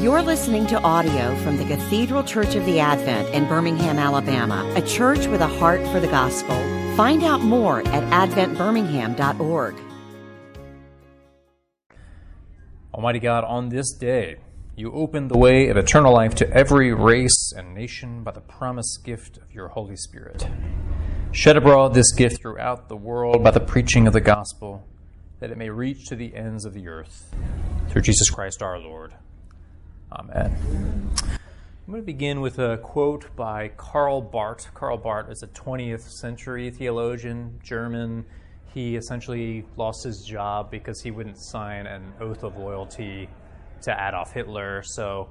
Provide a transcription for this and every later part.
You're listening to audio from the Cathedral Church of the Advent in Birmingham, Alabama, a church with a heart for the gospel. Find out more at adventbirmingham.org. Almighty God, on this day, you open the way of eternal life to every race and nation by the promised gift of your Holy Spirit. Shed abroad this gift throughout the world by the preaching of the gospel, that it may reach to the ends of the earth. Through Jesus Christ our Lord. Amen. I'm going to begin with a quote by Karl Barth. Karl Barth is a 20th century theologian, German. He essentially lost his job because he wouldn't sign an oath of loyalty to Adolf Hitler. So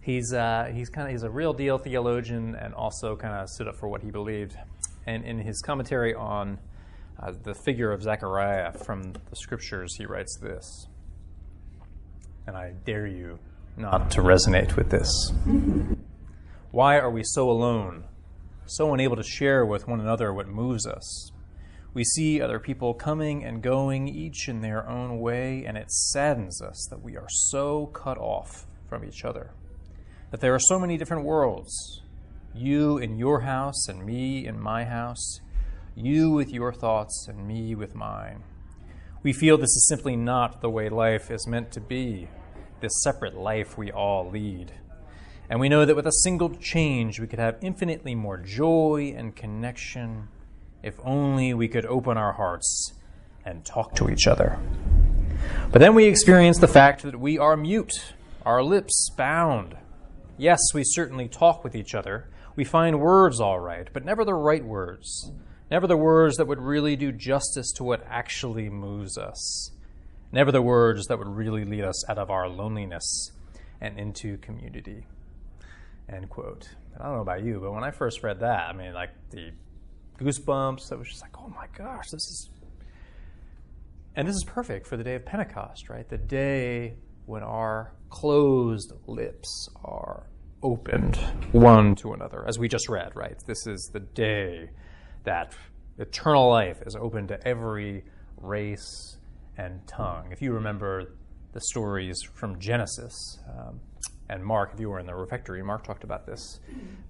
he's uh, he's kind of he's a real deal theologian and also kind of stood up for what he believed. And in his commentary on uh, the figure of Zechariah from the scriptures, he writes this. And I dare you not to resonate with this. Why are we so alone, so unable to share with one another what moves us? We see other people coming and going, each in their own way, and it saddens us that we are so cut off from each other. That there are so many different worlds you in your house, and me in my house, you with your thoughts, and me with mine. We feel this is simply not the way life is meant to be this separate life we all lead. And we know that with a single change, we could have infinitely more joy and connection if only we could open our hearts and talk to each other. But then we experience the fact that we are mute, our lips bound. Yes, we certainly talk with each other. We find words all right, but never the right words. Never the words that would really do justice to what actually moves us never the words that would really lead us out of our loneliness and into community. End quote. I don't know about you, but when I first read that, I mean, like the goosebumps, I was just like, oh my gosh, this is. And this is perfect for the day of Pentecost, right? The day when our closed lips are opened one to another, as we just read, right? This is the day that eternal life is open to every race, and tongue. If you remember the stories from Genesis, um, and Mark, if you were in the refectory, Mark talked about this.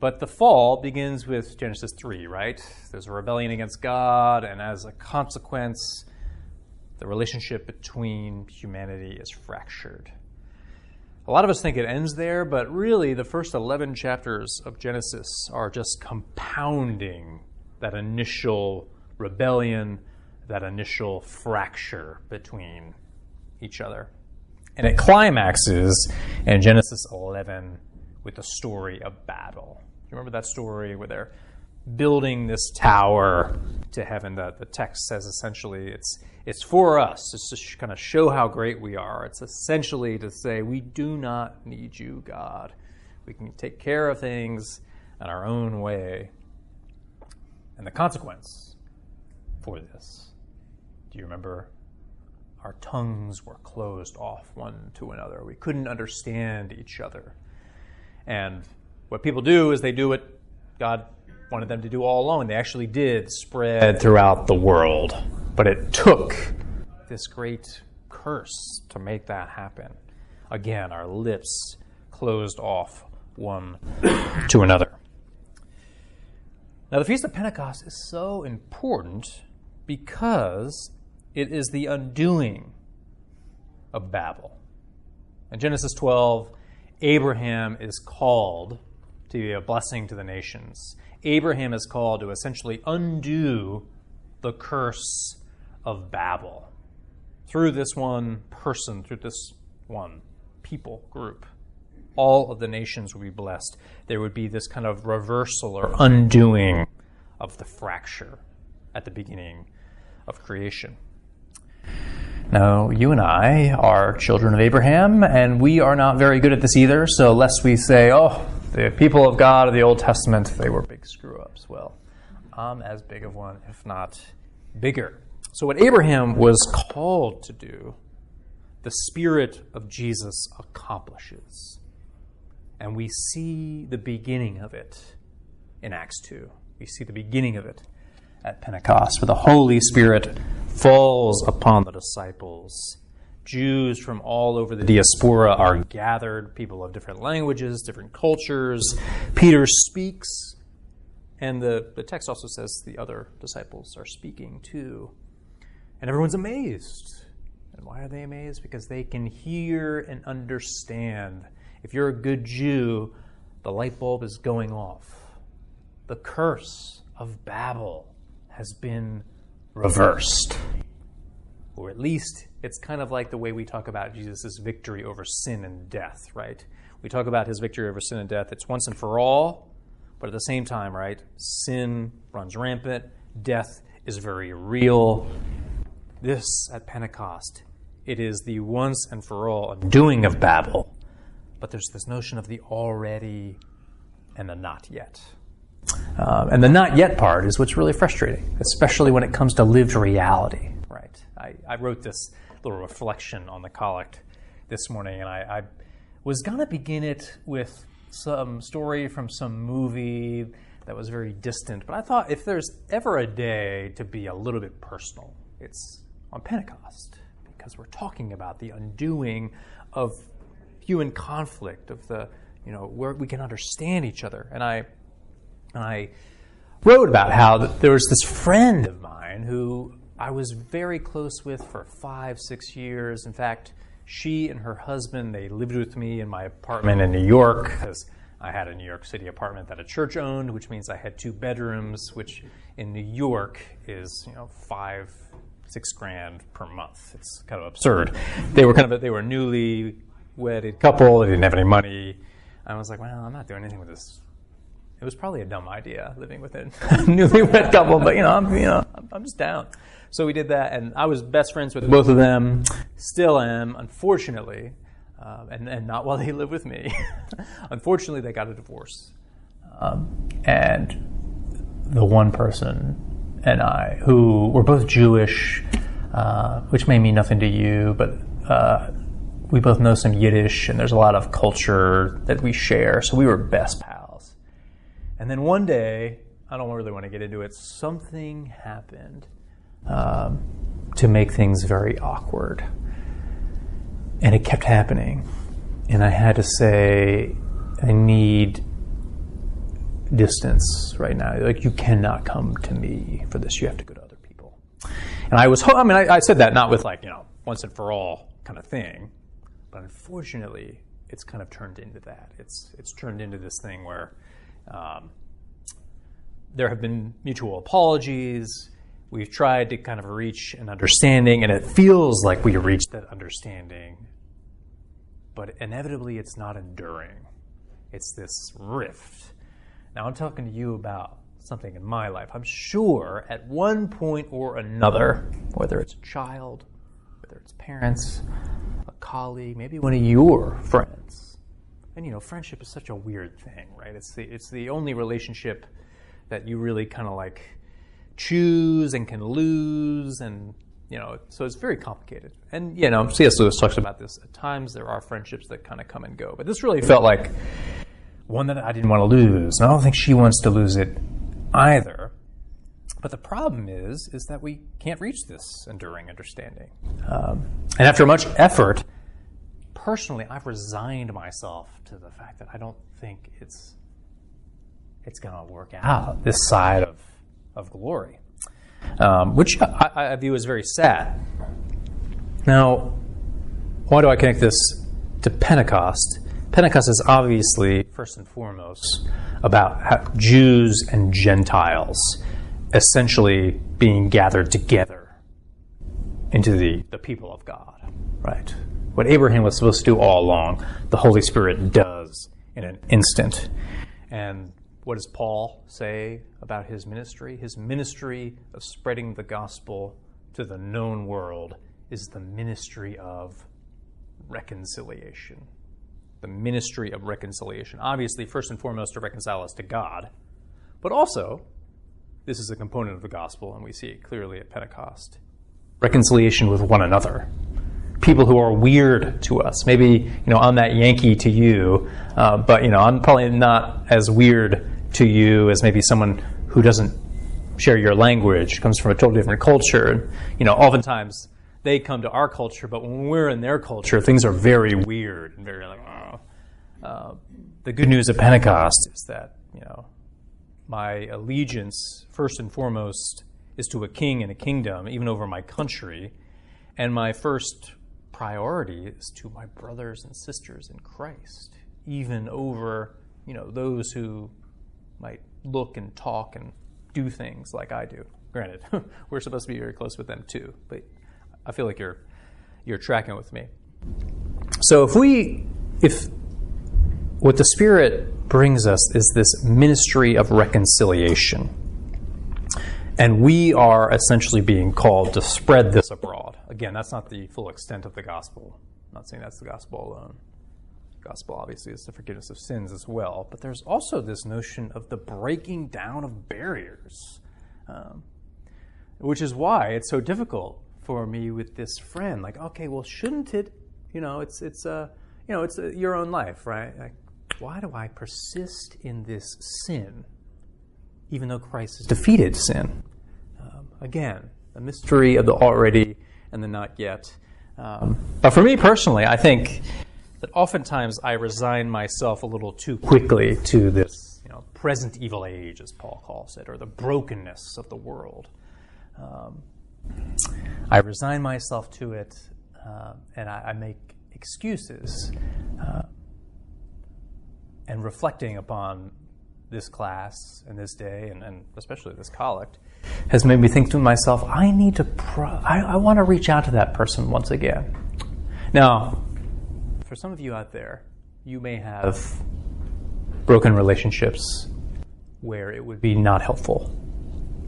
But the fall begins with Genesis 3, right? There's a rebellion against God, and as a consequence, the relationship between humanity is fractured. A lot of us think it ends there, but really the first 11 chapters of Genesis are just compounding that initial rebellion that initial fracture between each other. And it climaxes in Genesis 11 with the story of Babel. You remember that story where they're building this tower to heaven? The, the text says essentially it's, it's for us. It's to sh- kind of show how great we are. It's essentially to say, we do not need you, God. We can take care of things in our own way. And the consequence for this do you remember? Our tongues were closed off one to another. We couldn't understand each other. And what people do is they do what God wanted them to do all along. They actually did spread throughout the world. But it took this great curse to make that happen. Again, our lips closed off one to another. Now, the Feast of Pentecost is so important because it is the undoing of Babel. In Genesis 12, Abraham is called to be a blessing to the nations. Abraham is called to essentially undo the curse of Babel through this one person, through this one people group. All of the nations would be blessed. There would be this kind of reversal or undoing of the fracture at the beginning of creation. Now, you and I are children of Abraham, and we are not very good at this either. So, lest we say, oh, the people of God of the Old Testament, they were big screw ups. Well, I'm as big of one, if not bigger. So, what Abraham was called to do, the Spirit of Jesus accomplishes. And we see the beginning of it in Acts 2. We see the beginning of it at Pentecost, where the Holy Spirit falls upon the disciples, Jews from all over the diaspora are gathered, people of different languages, different cultures. Peter speaks, and the, the text also says the other disciples are speaking too. And everyone's amazed. And why are they amazed? Because they can hear and understand. If you're a good Jew, the light bulb is going off. The curse of Babel has been reversed. Or at least it's kind of like the way we talk about Jesus' victory over sin and death, right? We talk about his victory over sin and death. It's once and for all, but at the same time, right? Sin runs rampant, death is very real. This at Pentecost, it is the once and for all undoing of Babel, but there's this notion of the already and the not yet. Um, and the not yet part is what's really frustrating, especially when it comes to lived reality, right? I, I wrote this little reflection on the collect this morning, and I, I was going to begin it with some story from some movie that was very distant, but I thought if there's ever a day to be a little bit personal, it's on Pentecost, because we're talking about the undoing of human conflict, of the, you know, where we can understand each other. And I I wrote about how there was this friend of mine who I was very close with for five, six years. In fact, she and her husband they lived with me in my apartment in New York because I had a New York City apartment that a church owned, which means I had two bedrooms, which in New York is you know five, six grand per month. It's kind of absurd. They were kind of they were a newly wedded couple. They didn't have any money. I was like, well, I'm not doing anything with this it was probably a dumb idea living with a newlywed couple, but you know, I'm, you know, I'm just down. So we did that, and I was best friends with both of them. Still am, unfortunately, uh, and and not while they live with me. unfortunately, they got a divorce, um, and the one person and I, who were both Jewish, uh, which may mean nothing to you, but. Uh, we both know some Yiddish, and there's a lot of culture that we share, so we were best pals. And then one day, I don't really want to get into it, something happened um, to make things very awkward. And it kept happening. And I had to say, I need distance right now. Like, you cannot come to me for this. You have to go to other people. And I was, I mean, I, I said that not with like, you know, once and for all kind of thing, but unfortunately, it's kind of turned into that. It's, it's turned into this thing where, um, there have been mutual apologies. We've tried to kind of reach an understanding, and it feels like we reached that understanding. But inevitably, it's not enduring. It's this rift. Now, I'm talking to you about something in my life. I'm sure at one point or another, whether it's a child, whether it's parents, a colleague, maybe one of your friends, and you know, friendship is such a weird thing, right? It's the it's the only relationship that you really kind of like choose and can lose, and you know, so it's very complicated. And you know, C.S. Lewis talks about this. At times, there are friendships that kind of come and go, but this really felt like one that I didn't want to lose, and I don't think she wants to lose it either. But the problem is, is that we can't reach this enduring understanding. Um, and after much effort, personally, I've resigned myself to the fact that I don't think it's it's going to work out this side of of glory, um, which I, I view as very sad. Now, why do I connect this to Pentecost? Pentecost is obviously first and foremost about Jews and Gentiles essentially being gathered together into the, the people of God, right? What Abraham was supposed to do all along, the Holy Spirit does in an instant. And what does Paul say about his ministry? His ministry of spreading the gospel to the known world is the ministry of reconciliation. The ministry of reconciliation. Obviously, first and foremost, to reconcile us to God, but also, this is a component of the gospel, and we see it clearly at Pentecost reconciliation with one another people who are weird to us. Maybe you know I'm that Yankee to you, uh, but you know I'm probably not as weird to you as maybe someone who doesn't share your language, comes from a totally different culture. And, you know, oftentimes they come to our culture, but when we're in their culture, things are very weird and very like, oh. Uh, the good news of Pentecost is that, you know, my allegiance, first and foremost, is to a king and a kingdom, even over my country. And my first priority is to my brothers and sisters in Christ, even over, you know, those who might look and talk and do things like I do. Granted, we're supposed to be very close with them too, but I feel like you're you're tracking with me. So if we if what the Spirit brings us is this ministry of reconciliation. And we are essentially being called to spread this abroad. Again, that's not the full extent of the gospel. I'm not saying that's the gospel alone. The gospel obviously is the forgiveness of sins as well, but there's also this notion of the breaking down of barriers, um, which is why it's so difficult for me with this friend. Like, okay, well, shouldn't it? You know, it's it's uh, you know, it's uh, your own life, right? Like, why do I persist in this sin, even though Christ has defeated sin? Um, again, the mystery of the already and the not yet. Um, but for me personally, I think that oftentimes I resign myself a little too quickly to this you know, present evil age, as Paul calls it, or the brokenness of the world. Um, I resign myself to it, uh, and I, I, make excuses. Uh, and reflecting upon this class and this day, and, and especially this collect, has made me think to myself, I need to, pro- I, I want to reach out to that person once again. Now, for some of you out there, you may have broken relationships where it would be not helpful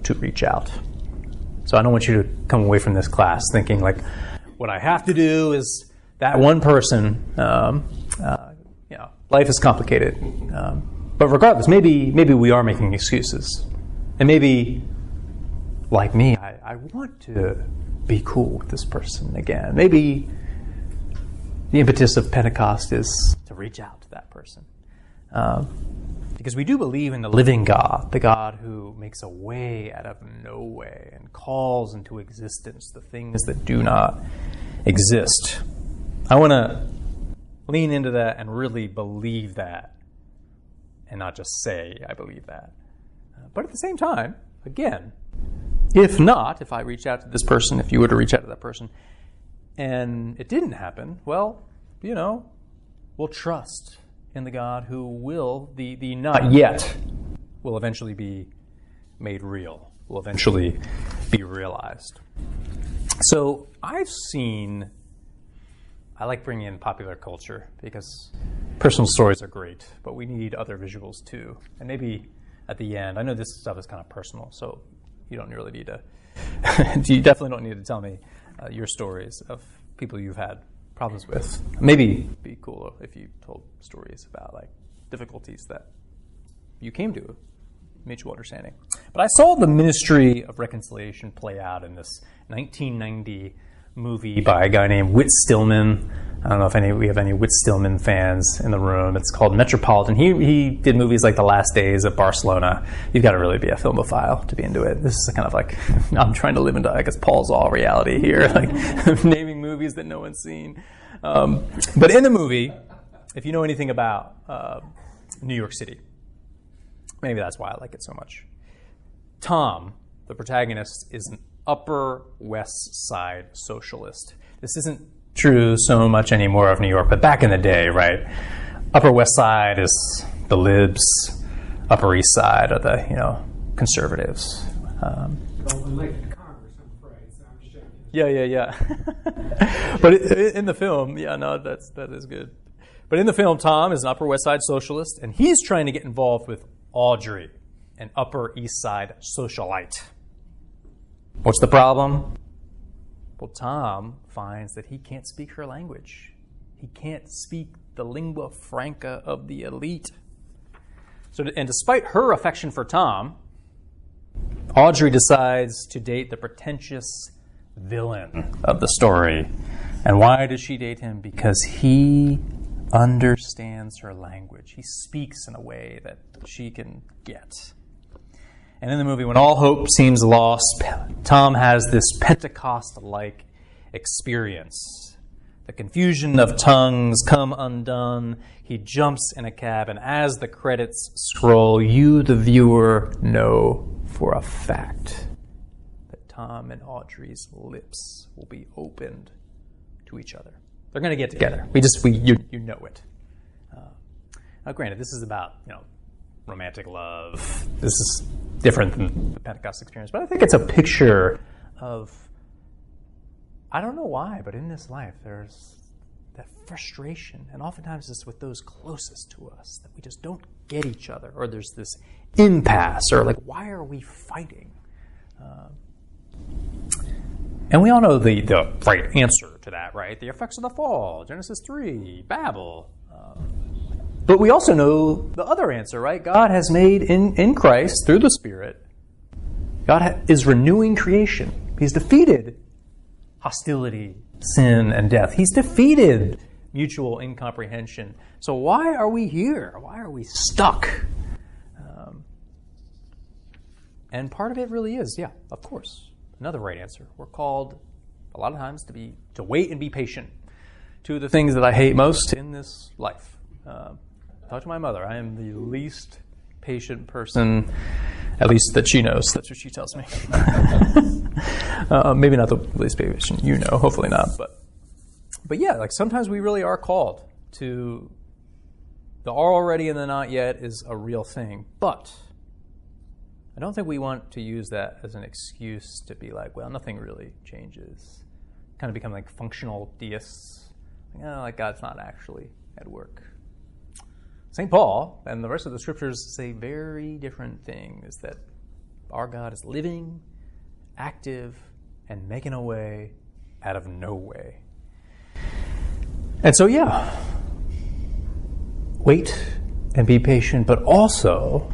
to reach out. So I don't want you to come away from this class thinking like, what I have to do is that one person um, uh, life is complicated. Um, but regardless, maybe maybe we are making excuses, and maybe, like me, I, I want to be cool with this person again. Maybe the impetus of Pentecost is to reach out to that person. Um, because we do believe in the living God, the God who makes a way out of no way and calls into existence the things that do not exist. I want to lean into that and really believe that and not just say, I believe that. Uh, but at the same time, again, if not, if I reach out to this person, if you were to reach out to that person, and it didn't happen, well, you know, we'll trust in the God who will, the, the not yet, will eventually be made real, will eventually be realized. So I've seen I like bringing in popular culture because personal stories are great, but we need other visuals too. And maybe at the end, I know this stuff is kind of personal, so you don't really need to. you definitely don't need to tell me uh, your stories of people you've had problems with. Maybe be cool if you told stories about like difficulties that you came to mutual understanding. But I saw the ministry of reconciliation play out in this 1990 movie by a guy named Whit Stillman. I don't know if any we have any Whit Stillman fans in the room. It's called Metropolitan. He he did movies like The Last Days of Barcelona. You've got to really be a filmophile to be into it. This is kind of like I'm trying to live into I guess Paul's all reality here, like naming movies that no one's seen. Um, but in the movie, if you know anything about uh, New York City, maybe that's why I like it so much. Tom, the protagonist, is an Upper West Side socialist. This isn't true so much anymore of New York, but back in the day, right? Upper West Side is the libs, Upper East Side are the you know conservatives. Um, yeah, yeah, yeah. but in the film, yeah, no, that's that is good. But in the film, Tom is an Upper West Side socialist, and he's trying to get involved with Audrey, an Upper East Side socialite. What's the problem? Well, Tom finds that he can't speak her language. He can't speak the lingua franca of the elite. So, and despite her affection for Tom, Audrey decides to date the pretentious villain of the story. And why does she date him? Because he understands her language. He speaks in a way that she can get. And in the movie, when all hope seems lost, Tom has this Pentecost like experience. The confusion of tongues come undone. He jumps in a cab, and as the credits scroll, you, the viewer, know for a fact that Tom and Audrey's lips will be opened to each other. They're going to get together. We just, we, you, you know it. Uh, now, granted, this is about, you know, romantic love. This is different than the Pentecost experience, but I think it's a picture of I don't know why, but in this life there's that frustration, and oftentimes it's with those closest to us that we just don't get each other, or there's this impasse, or like, why are we fighting? Uh, and we all know the, the right answer to that, right? The effects of the fall, Genesis 3, Babel. But we also know the other answer, right? God has made in, in Christ, through the Spirit, God is renewing creation. He's defeated hostility, sin, and death. He's defeated mutual incomprehension. So why are we here? Why are we stuck? Um, and part of it really is, yeah, of course, another right answer. We're called a lot of times to be to wait and be patient. Two of the things that I hate most in this life. Uh, talk to my mother. I am the least patient person at least that she knows. That's what she tells me. uh, maybe not the least patient, you know. Hopefully not. But but yeah, like sometimes we really are called to the are already and the not yet is a real thing. But I don't think we want to use that as an excuse to be like, well, nothing really changes. Kind of become like functional deists. Like, oh, like God's not actually at work. St. Paul and the rest of the scriptures say very different things that our God is living, active, and making a way out of no way. And so, yeah, wait and be patient, but also,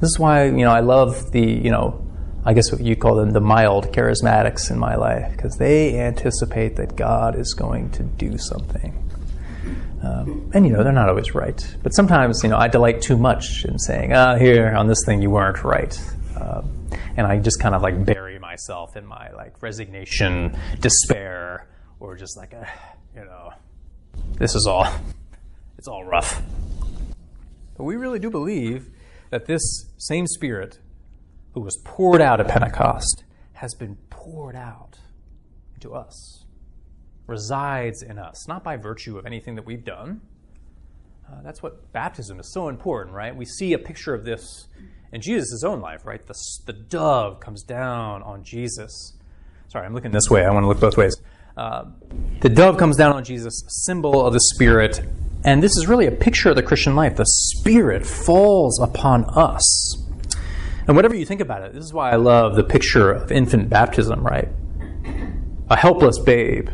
this is why, you know, I love the, you know, I guess what you call them the mild charismatics in my life, because they anticipate that God is going to do something. Um, and you know they're not always right, but sometimes you know I delight too much in saying, "Ah, here on this thing you weren't right," um, and I just kind of like bury myself in my like resignation, despair, or just like, uh, you know, this is all, it's all rough. But we really do believe that this same Spirit, who was poured out at Pentecost, has been poured out into us resides in us, not by virtue of anything that we've done. Uh, that's what baptism is so important, right? We see a picture of this in Jesus' own life, right? The, the dove comes down on Jesus. Sorry, I'm looking this way. I want to look both ways. Uh, the dove comes down on Jesus, symbol of the Spirit. And this is really a picture of the Christian life. The Spirit falls upon us. And whatever you think about it, this is why I love the picture of infant baptism, right? A helpless babe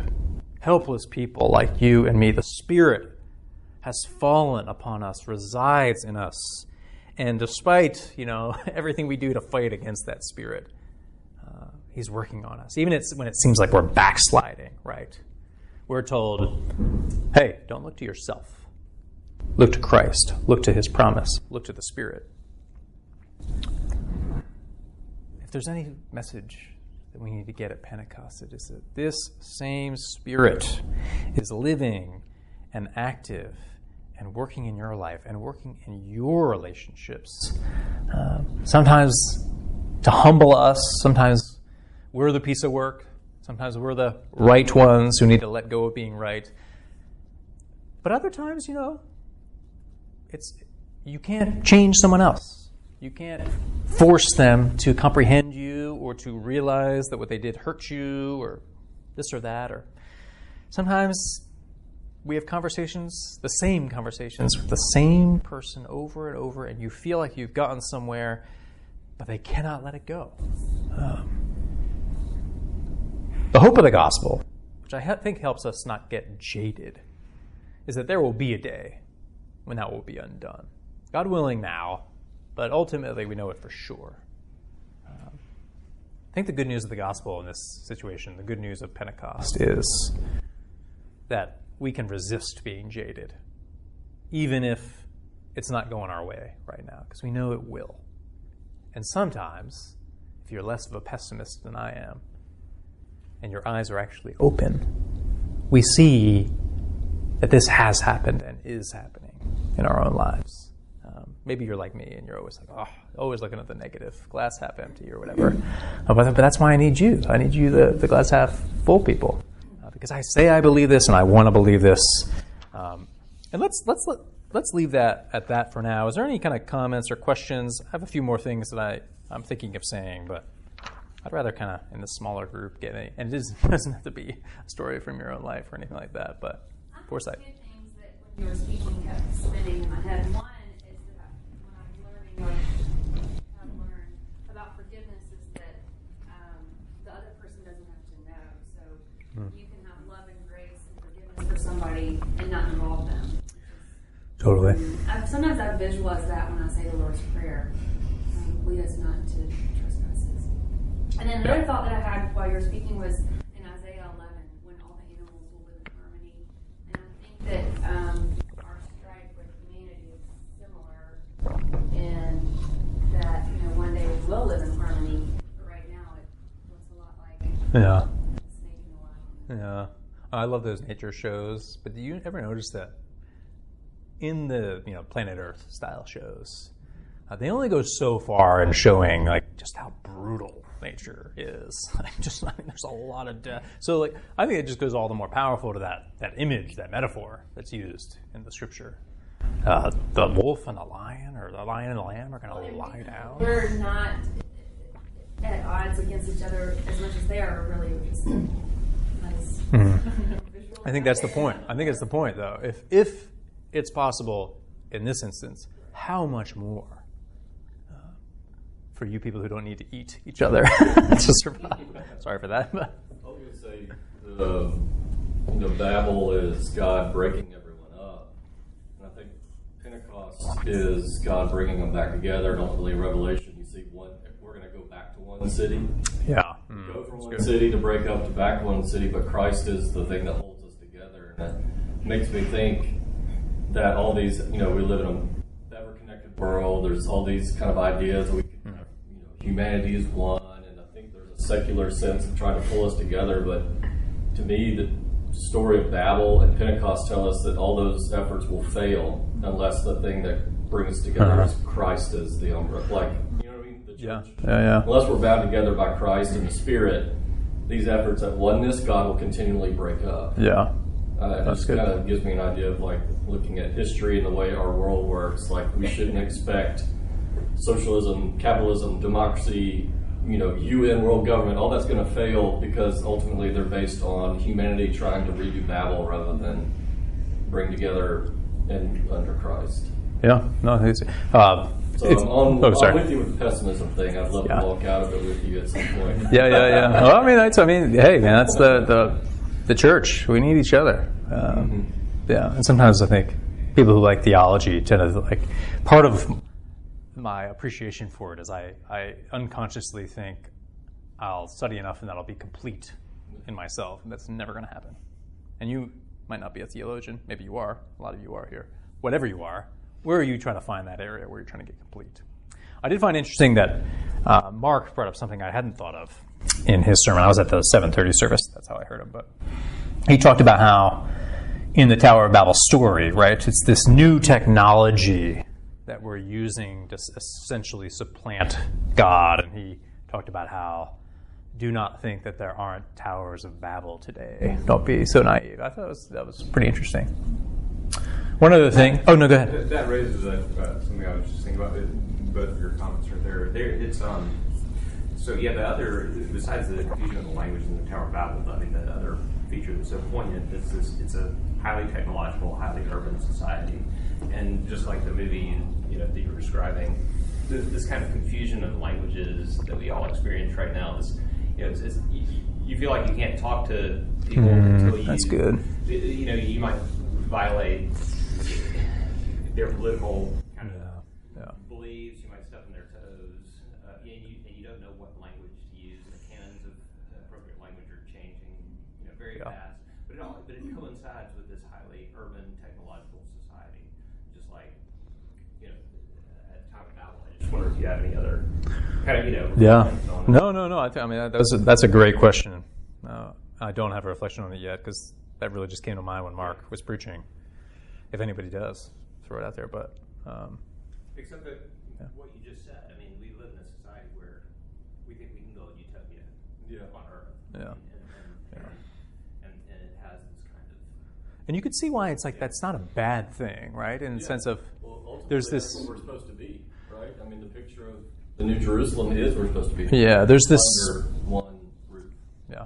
helpless people like you and me. The Spirit has fallen upon us, resides in us. And despite, you know, everything we do to fight against that Spirit, uh, He's working on us. Even when it seems like we're backsliding, right? We're told, hey, don't look to yourself. Look to Christ. Look to His promise. Look to the Spirit. If there's any message that we need to get at Pentecost. It is that this same Spirit is living and active and working in your life and working in your relationships. Uh, sometimes to humble us, sometimes we're the piece of work, sometimes we're the right ones who need to let go of being right. But other times, you know, it's you can't change someone else. You can't force them to comprehend you or to realize that what they did hurt you or this or that. Or sometimes we have conversations, the same conversations with the same person over and over, and you feel like you've gotten somewhere, but they cannot let it go. Um, the hope of the gospel, which I think helps us not get jaded, is that there will be a day when that will be undone. God willing, now, but ultimately we know it for sure. Um, I think the good news of the gospel in this situation, the good news of Pentecost, is that we can resist being jaded, even if it's not going our way right now, because we know it will. And sometimes, if you're less of a pessimist than I am, and your eyes are actually open, we see that this has happened and is happening in our own lives. Um, maybe you're like me and you're always like, oh, always looking at the negative, glass half empty or whatever. Uh, but, that's why I need you. I need you, the, the glass half full people, uh, because I say I believe this and I want to believe this. Um, and let's let's let, let's leave that at that for now. Is there any kind of comments or questions? I have a few more things that I I'm thinking of saying, but I'd rather kind of in the smaller group get any, and it doesn't have to be a story from your own life or anything like that. But foresight. Two things that when you were speaking kept spinning in my head. One is that when I'm learning or have learned about forgiveness is that um, the other person doesn't have to know. So you can have love and grace and forgiveness for somebody and not involve them. Totally. Sometimes I visualize that when I say the Lord's Prayer. Um, lead us not to trespasses. And then another Yeah. thought that I had while you were speaking was in Isaiah 11, when all the animals will live in harmony. And I think that um, our strife with humanity is similar in that, you know, one day we will live in harmony, but right now it looks a lot like Yeah. a snake in the line. Yeah, I love those nature shows. But do you ever notice that in the you know Planet Earth style shows, uh, they only go so far in showing like just how brutal nature is. Just I mean, there's a lot of death. So like I think it just goes all the more powerful to that that image, that metaphor that's used in the scripture. Uh, the wolf and the lion, or the lion and the lamb, are going to lie down. We're not at odds against each other as much as they are, really. Just nice. I think that's the point. I think it's the point, though. If if it's possible in this instance, how much more uh, for you people who don't need to eat each other to survive? Sorry for that. But I was going to say the you know Babel is God breaking everyone up, and I think Pentecost is God bringing them back together. And ultimately, in Revelation, you see one. We're going to go back to one city, yeah, go from one good. city to break up to back to one city, but Christ is the thing that holds us together, and that makes me think that all these you know we live in a ever connected world. There's all these kind of ideas that we could, you know, humanity is one, and I think there's a secular sense of trying to pull us together. But to me, the story of Babel and Pentecost tell us that all those efforts will fail unless the thing that brings us together Uh-huh. is Christ as the umbrella. Like Yeah, yeah, yeah. Unless we're bound together by Christ and the Spirit, these efforts at oneness, God will continually break up. Yeah, Uh, That's just good. kind of gives me an idea of like looking at history and the way our world works. Like we shouldn't expect socialism, capitalism, democracy, you know, UN, world government, all that's going to fail because ultimately they're based on humanity trying to redo Babel rather than bring together and under Christ. yeah. No, I think it's, uh, So it's- I'm, on, oh, I'm sorry. with you with the pessimism thing. I'd love Yeah. to walk out of it with you at some point. Yeah, yeah, yeah. Well, I mean, that's, I mean, hey, man, that's the, the, the church. We need each other. Um, Yeah, and sometimes I think people who like theology tend to like part of my appreciation for it is I, I unconsciously think I'll study enough and that I'll be complete in myself, and that's never going to happen. And you might not be a theologian, maybe you are. A lot of you are here. Whatever you are, where are you trying to find that area where you're trying to get complete? I did find interesting that uh, Mark brought up something I hadn't thought of in his sermon. I was at the 7:30 service. That's how I heard him. But he talked about how in the Tower of Babel story, right? It's this new technology that we're using to essentially supplant God, and he talked about how do not think that there aren't towers of Babel today. Don't be so naive. I thought was, that was pretty interesting. One other thing. Oh no, go ahead. That, that raises a, uh, something I was just thinking about. Both of your comments are there. There, it's um. So yeah, the other besides the confusion of the language in the Tower of Babel, I mean the other feature that's so poignant is this: it's a highly technological, highly urban society, and just like the movie you know that you were describing, this, this kind of confusion of languages that we all experience right now is, you know, it's, it's, you, you feel like you can't talk to people Mm, until you. that's good. You know, you might violate their political kind of Yeah, yeah. beliefs. You might step on their toes, uh, and, you, and you don't know what language to use. The canons of appropriate language are changing, you know, very Yeah. fast. But it all, but it coincides with this highly urban technological society, just like you know, at the time of Babel. I just wonder if you have any other kind of you know Yeah. reflections on it. No, no, no. I, th- I mean, that, that's a, that's a great question. Uh, I don't have a reflection on it yet because that really just came to mind when Mark was preaching. If anybody does, throw it out there. But um, Except that Yeah. what you just said. I mean, we live in a society where we think we can go utopia Yeah. on Earth. Yeah. And, and, and, and, and it has this kind of. and you could see why it's like that's not a bad thing, right? In the sense of Well, there's that's this- what we're supposed to be, right? I mean, the picture of the New Jerusalem is we're supposed to be. Yeah, there's this- under one roof. yeah.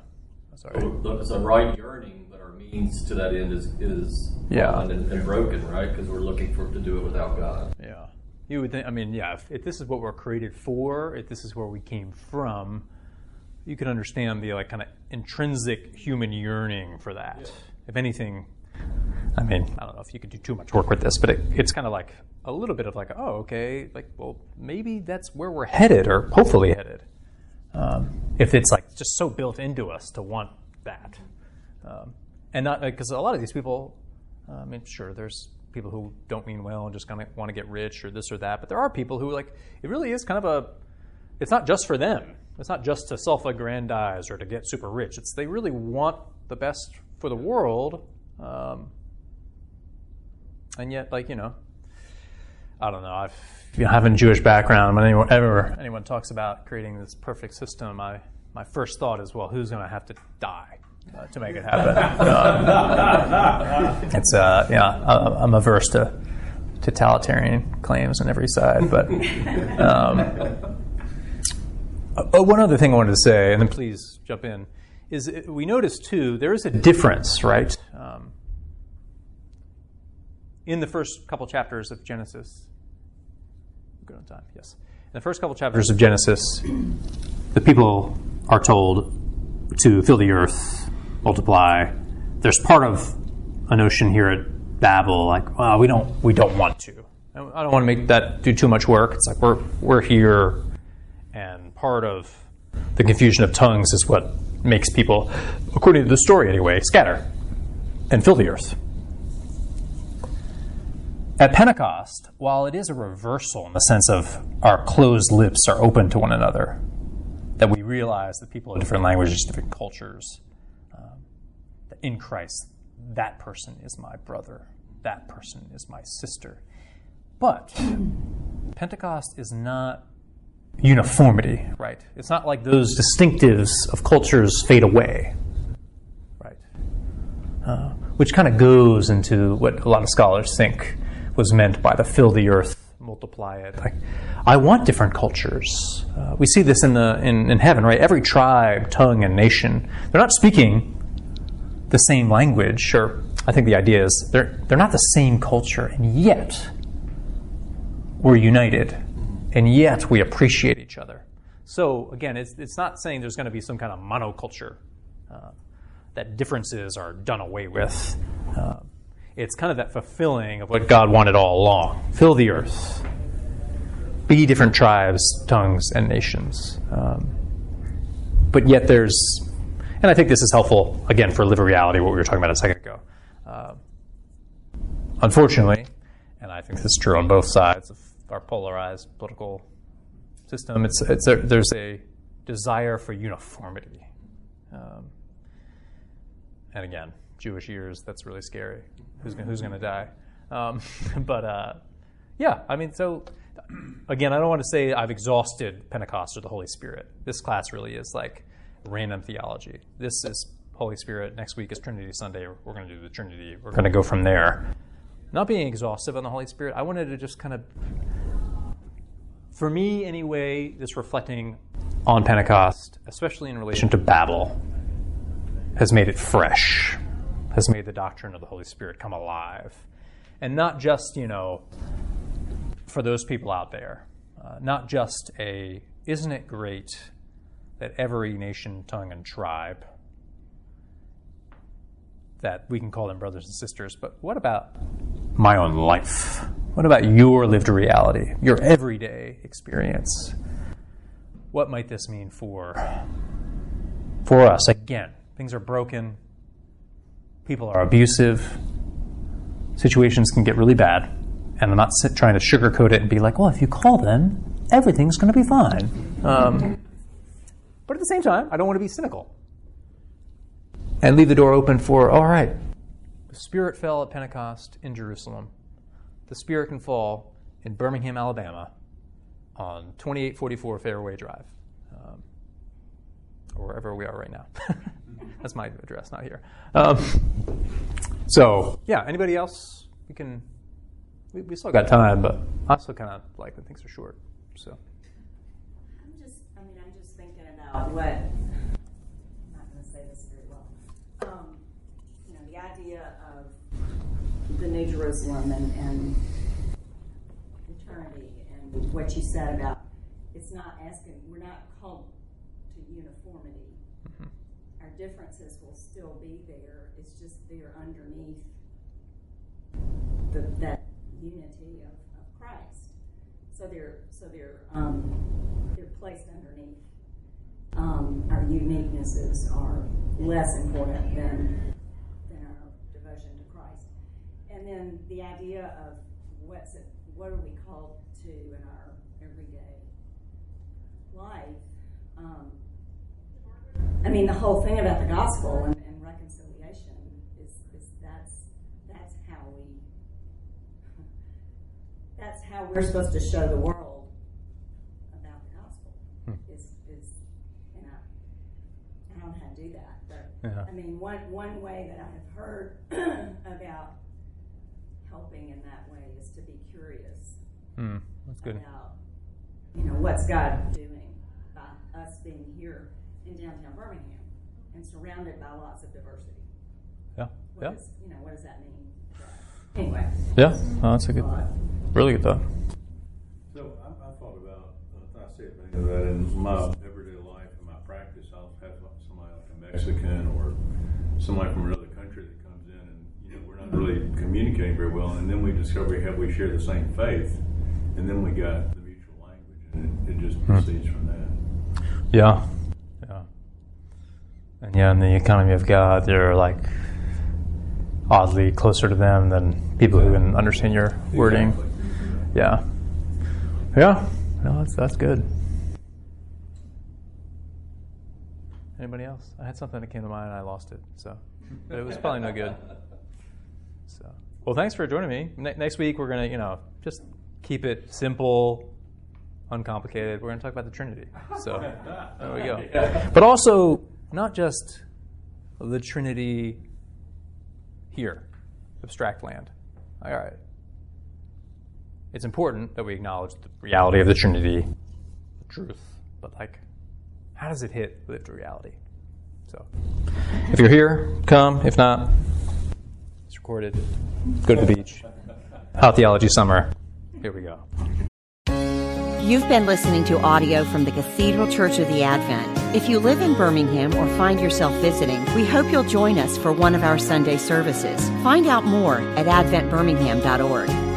Sorry. So It's a right yearning, but our means to that end is is Yeah. and, and broken, right? Because we're looking for to do it without God. Yeah. You would think, I mean, yeah, if, if this is what we're created for, if this is where we came from, you can understand the like kind of intrinsic human yearning for that. If anything, I mean, I don't know if you could do too much work with this, but it, it's kind of like a little bit of like, oh, okay, like, well, maybe that's where we're headed or hopefully headed. Um, if it's like just so built into us to want that. Um, and not because a lot of these people, uh, I mean, sure, there's people who don't mean well and just kind of want to get rich or this or that, but there are people who like it really is kind of a. It's not just for them. It's not just to self-aggrandize or to get super rich. It's they really want the best for the world, um, and yet, like you know, I don't know. I've you know, having Jewish background. When anyone ever anyone talks about creating this perfect system, I my first thought is, well, who's going to have to die uh, to make it happen? Um, it's uh, yeah, I, I'm averse to totalitarian claims on every side, but. Um, uh, one other thing I wanted to say, and then please jump in, is we notice too there is a difference, right? Um, in the first couple chapters of Genesis, good on time, yes. In the first couple chapters of Genesis, the people are told to fill the earth, multiply. There's part of a notion here at Babel, like, well, we don't, we don't want to. I don't want to make that do too much work. It's like we're we're here, and part of the confusion of tongues is what makes people, according to the story anyway, scatter and fill the earth. At Pentecost, while it is a reversal in the sense of our closed lips are open to one another, that we realize that people of different languages, different cultures, um, in Christ, that person is my brother, that person is my sister. But Pentecost is not uniformity, right? It's not like those distinctives of cultures fade away, right? Uh, which kind of goes into what a lot of scholars think was meant by the fill the earth, multiply it. Like, I want different cultures. Uh, we see this in the in, in heaven, right? Every tribe, tongue, and nation. They're not speaking the same language, Sure, I think the idea is they're they're not the same culture, and yet we're united, and yet we appreciate each other. So again, it's it's not saying there's going to be some kind of monoculture uh, that differences are done away with. Uh, it's kind of that fulfilling of what God wanted all along: fill the earth, be different tribes, tongues, and nations. Um, but yet there's, and I think this is helpful again for live reality, what we were talking about a second ago. Uh, unfortunately, and I think this is true on both sides of our polarized political system, it's, it's a, there's a desire for uniformity. Um, and again, Jewish ears, that's really scary. Who's, gonna- who's going to die? Um, but uh, yeah, I mean, so again, I don't want to say I've exhausted Pentecost or the Holy Spirit. This class really is like random theology. This is Holy Spirit. Next week is Trinity Sunday. We're going to do the Trinity. We're going to go from there. Not being exhaustive on the Holy Spirit, I wanted to just kind of, for me anyway, this reflecting on Pentecost, especially in relation to Babel, has made it fresh, has made the doctrine of the Holy Spirit come alive. And not just, you know, for those people out there, uh, not just a, isn't it great that every nation, tongue, and tribe, that we can call them brothers and sisters, but what about my own life? What about your lived reality, your everyday experience? What might this mean for, for us? Again, things are broken, people are abusive, situations can get really bad. And I'm not trying to sugarcoat it and be like, well, if you call them, everything's going to be fine. Um, but at the same time, I don't want to be cynical. and leave the door open for, all right, the Spirit fell at Pentecost in Jerusalem. The Spirit can fall in Birmingham, Alabama on 2844 Fairway Drive, um, or wherever we are right now. That's my address, not here. Um, so, yeah, anybody else? We can, we, we still got time, but I also kind of like when things are short. So, I'm just, I mean, I'm just thinking about what, I'm not going to say this very well. Um, you know, the idea of the New Jerusalem and, and eternity and what you said about it's not asking, we're not called to uniformity. Differences will still be there. It's just they're underneath the, that unity of, of Christ. So they're so they're um, they're placed underneath. Um, our uniquenesses are less important than than our devotion to Christ. And then the idea of what's it, what are we called to in our everyday life? Um, I mean, the whole thing about the gospel and, and reconciliation is, is that's that's how we that's how we're supposed to show the world about the gospel. Is is and I, I don't know how to do that, but Yeah. I mean, one one way that I have heard about helping in that way is to be curious hmm, that's good. about you know what's God doing by us being here in downtown Birmingham and surrounded by lots of diversity. Yeah, What yeah, does- you know what does that mean? Anyway, yeah. Oh, that's a good, thought. really good thought. So I, I thought about, uh, I see it being that in my everyday life, in my practice, I'll have somebody like a Mexican or somebody from another country that comes in and, you know, we're not really communicating very well. And then we discover we have, we share the same faith. And then we got the mutual language and it, it just proceeds from that. Yeah, yeah, and yeah, in the economy of God, they're like oddly closer to them than people who can understand your wording. Yeah, yeah, no, that's that's good. Anybody else? I had something that came to mind and I lost it, so but it was probably no good. So, well, thanks for joining me. Ne- next week we're gonna, you know, just keep it simple, uncomplicated. We're gonna talk about the Trinity. So there we go. But also not just the Trinity here, abstract land. All right. It's important that we acknowledge the reality of the Trinity, the truth, but like, how does it hit lived reality? So, if you're here, come. If not, it's recorded. Go to the beach. Hot theology summer. Here we go. You've been listening to audio from the Cathedral Church of the Advent. If you live in Birmingham or find yourself visiting, we hope you'll join us for one of our Sunday services. Find out more at adventbirmingham.org.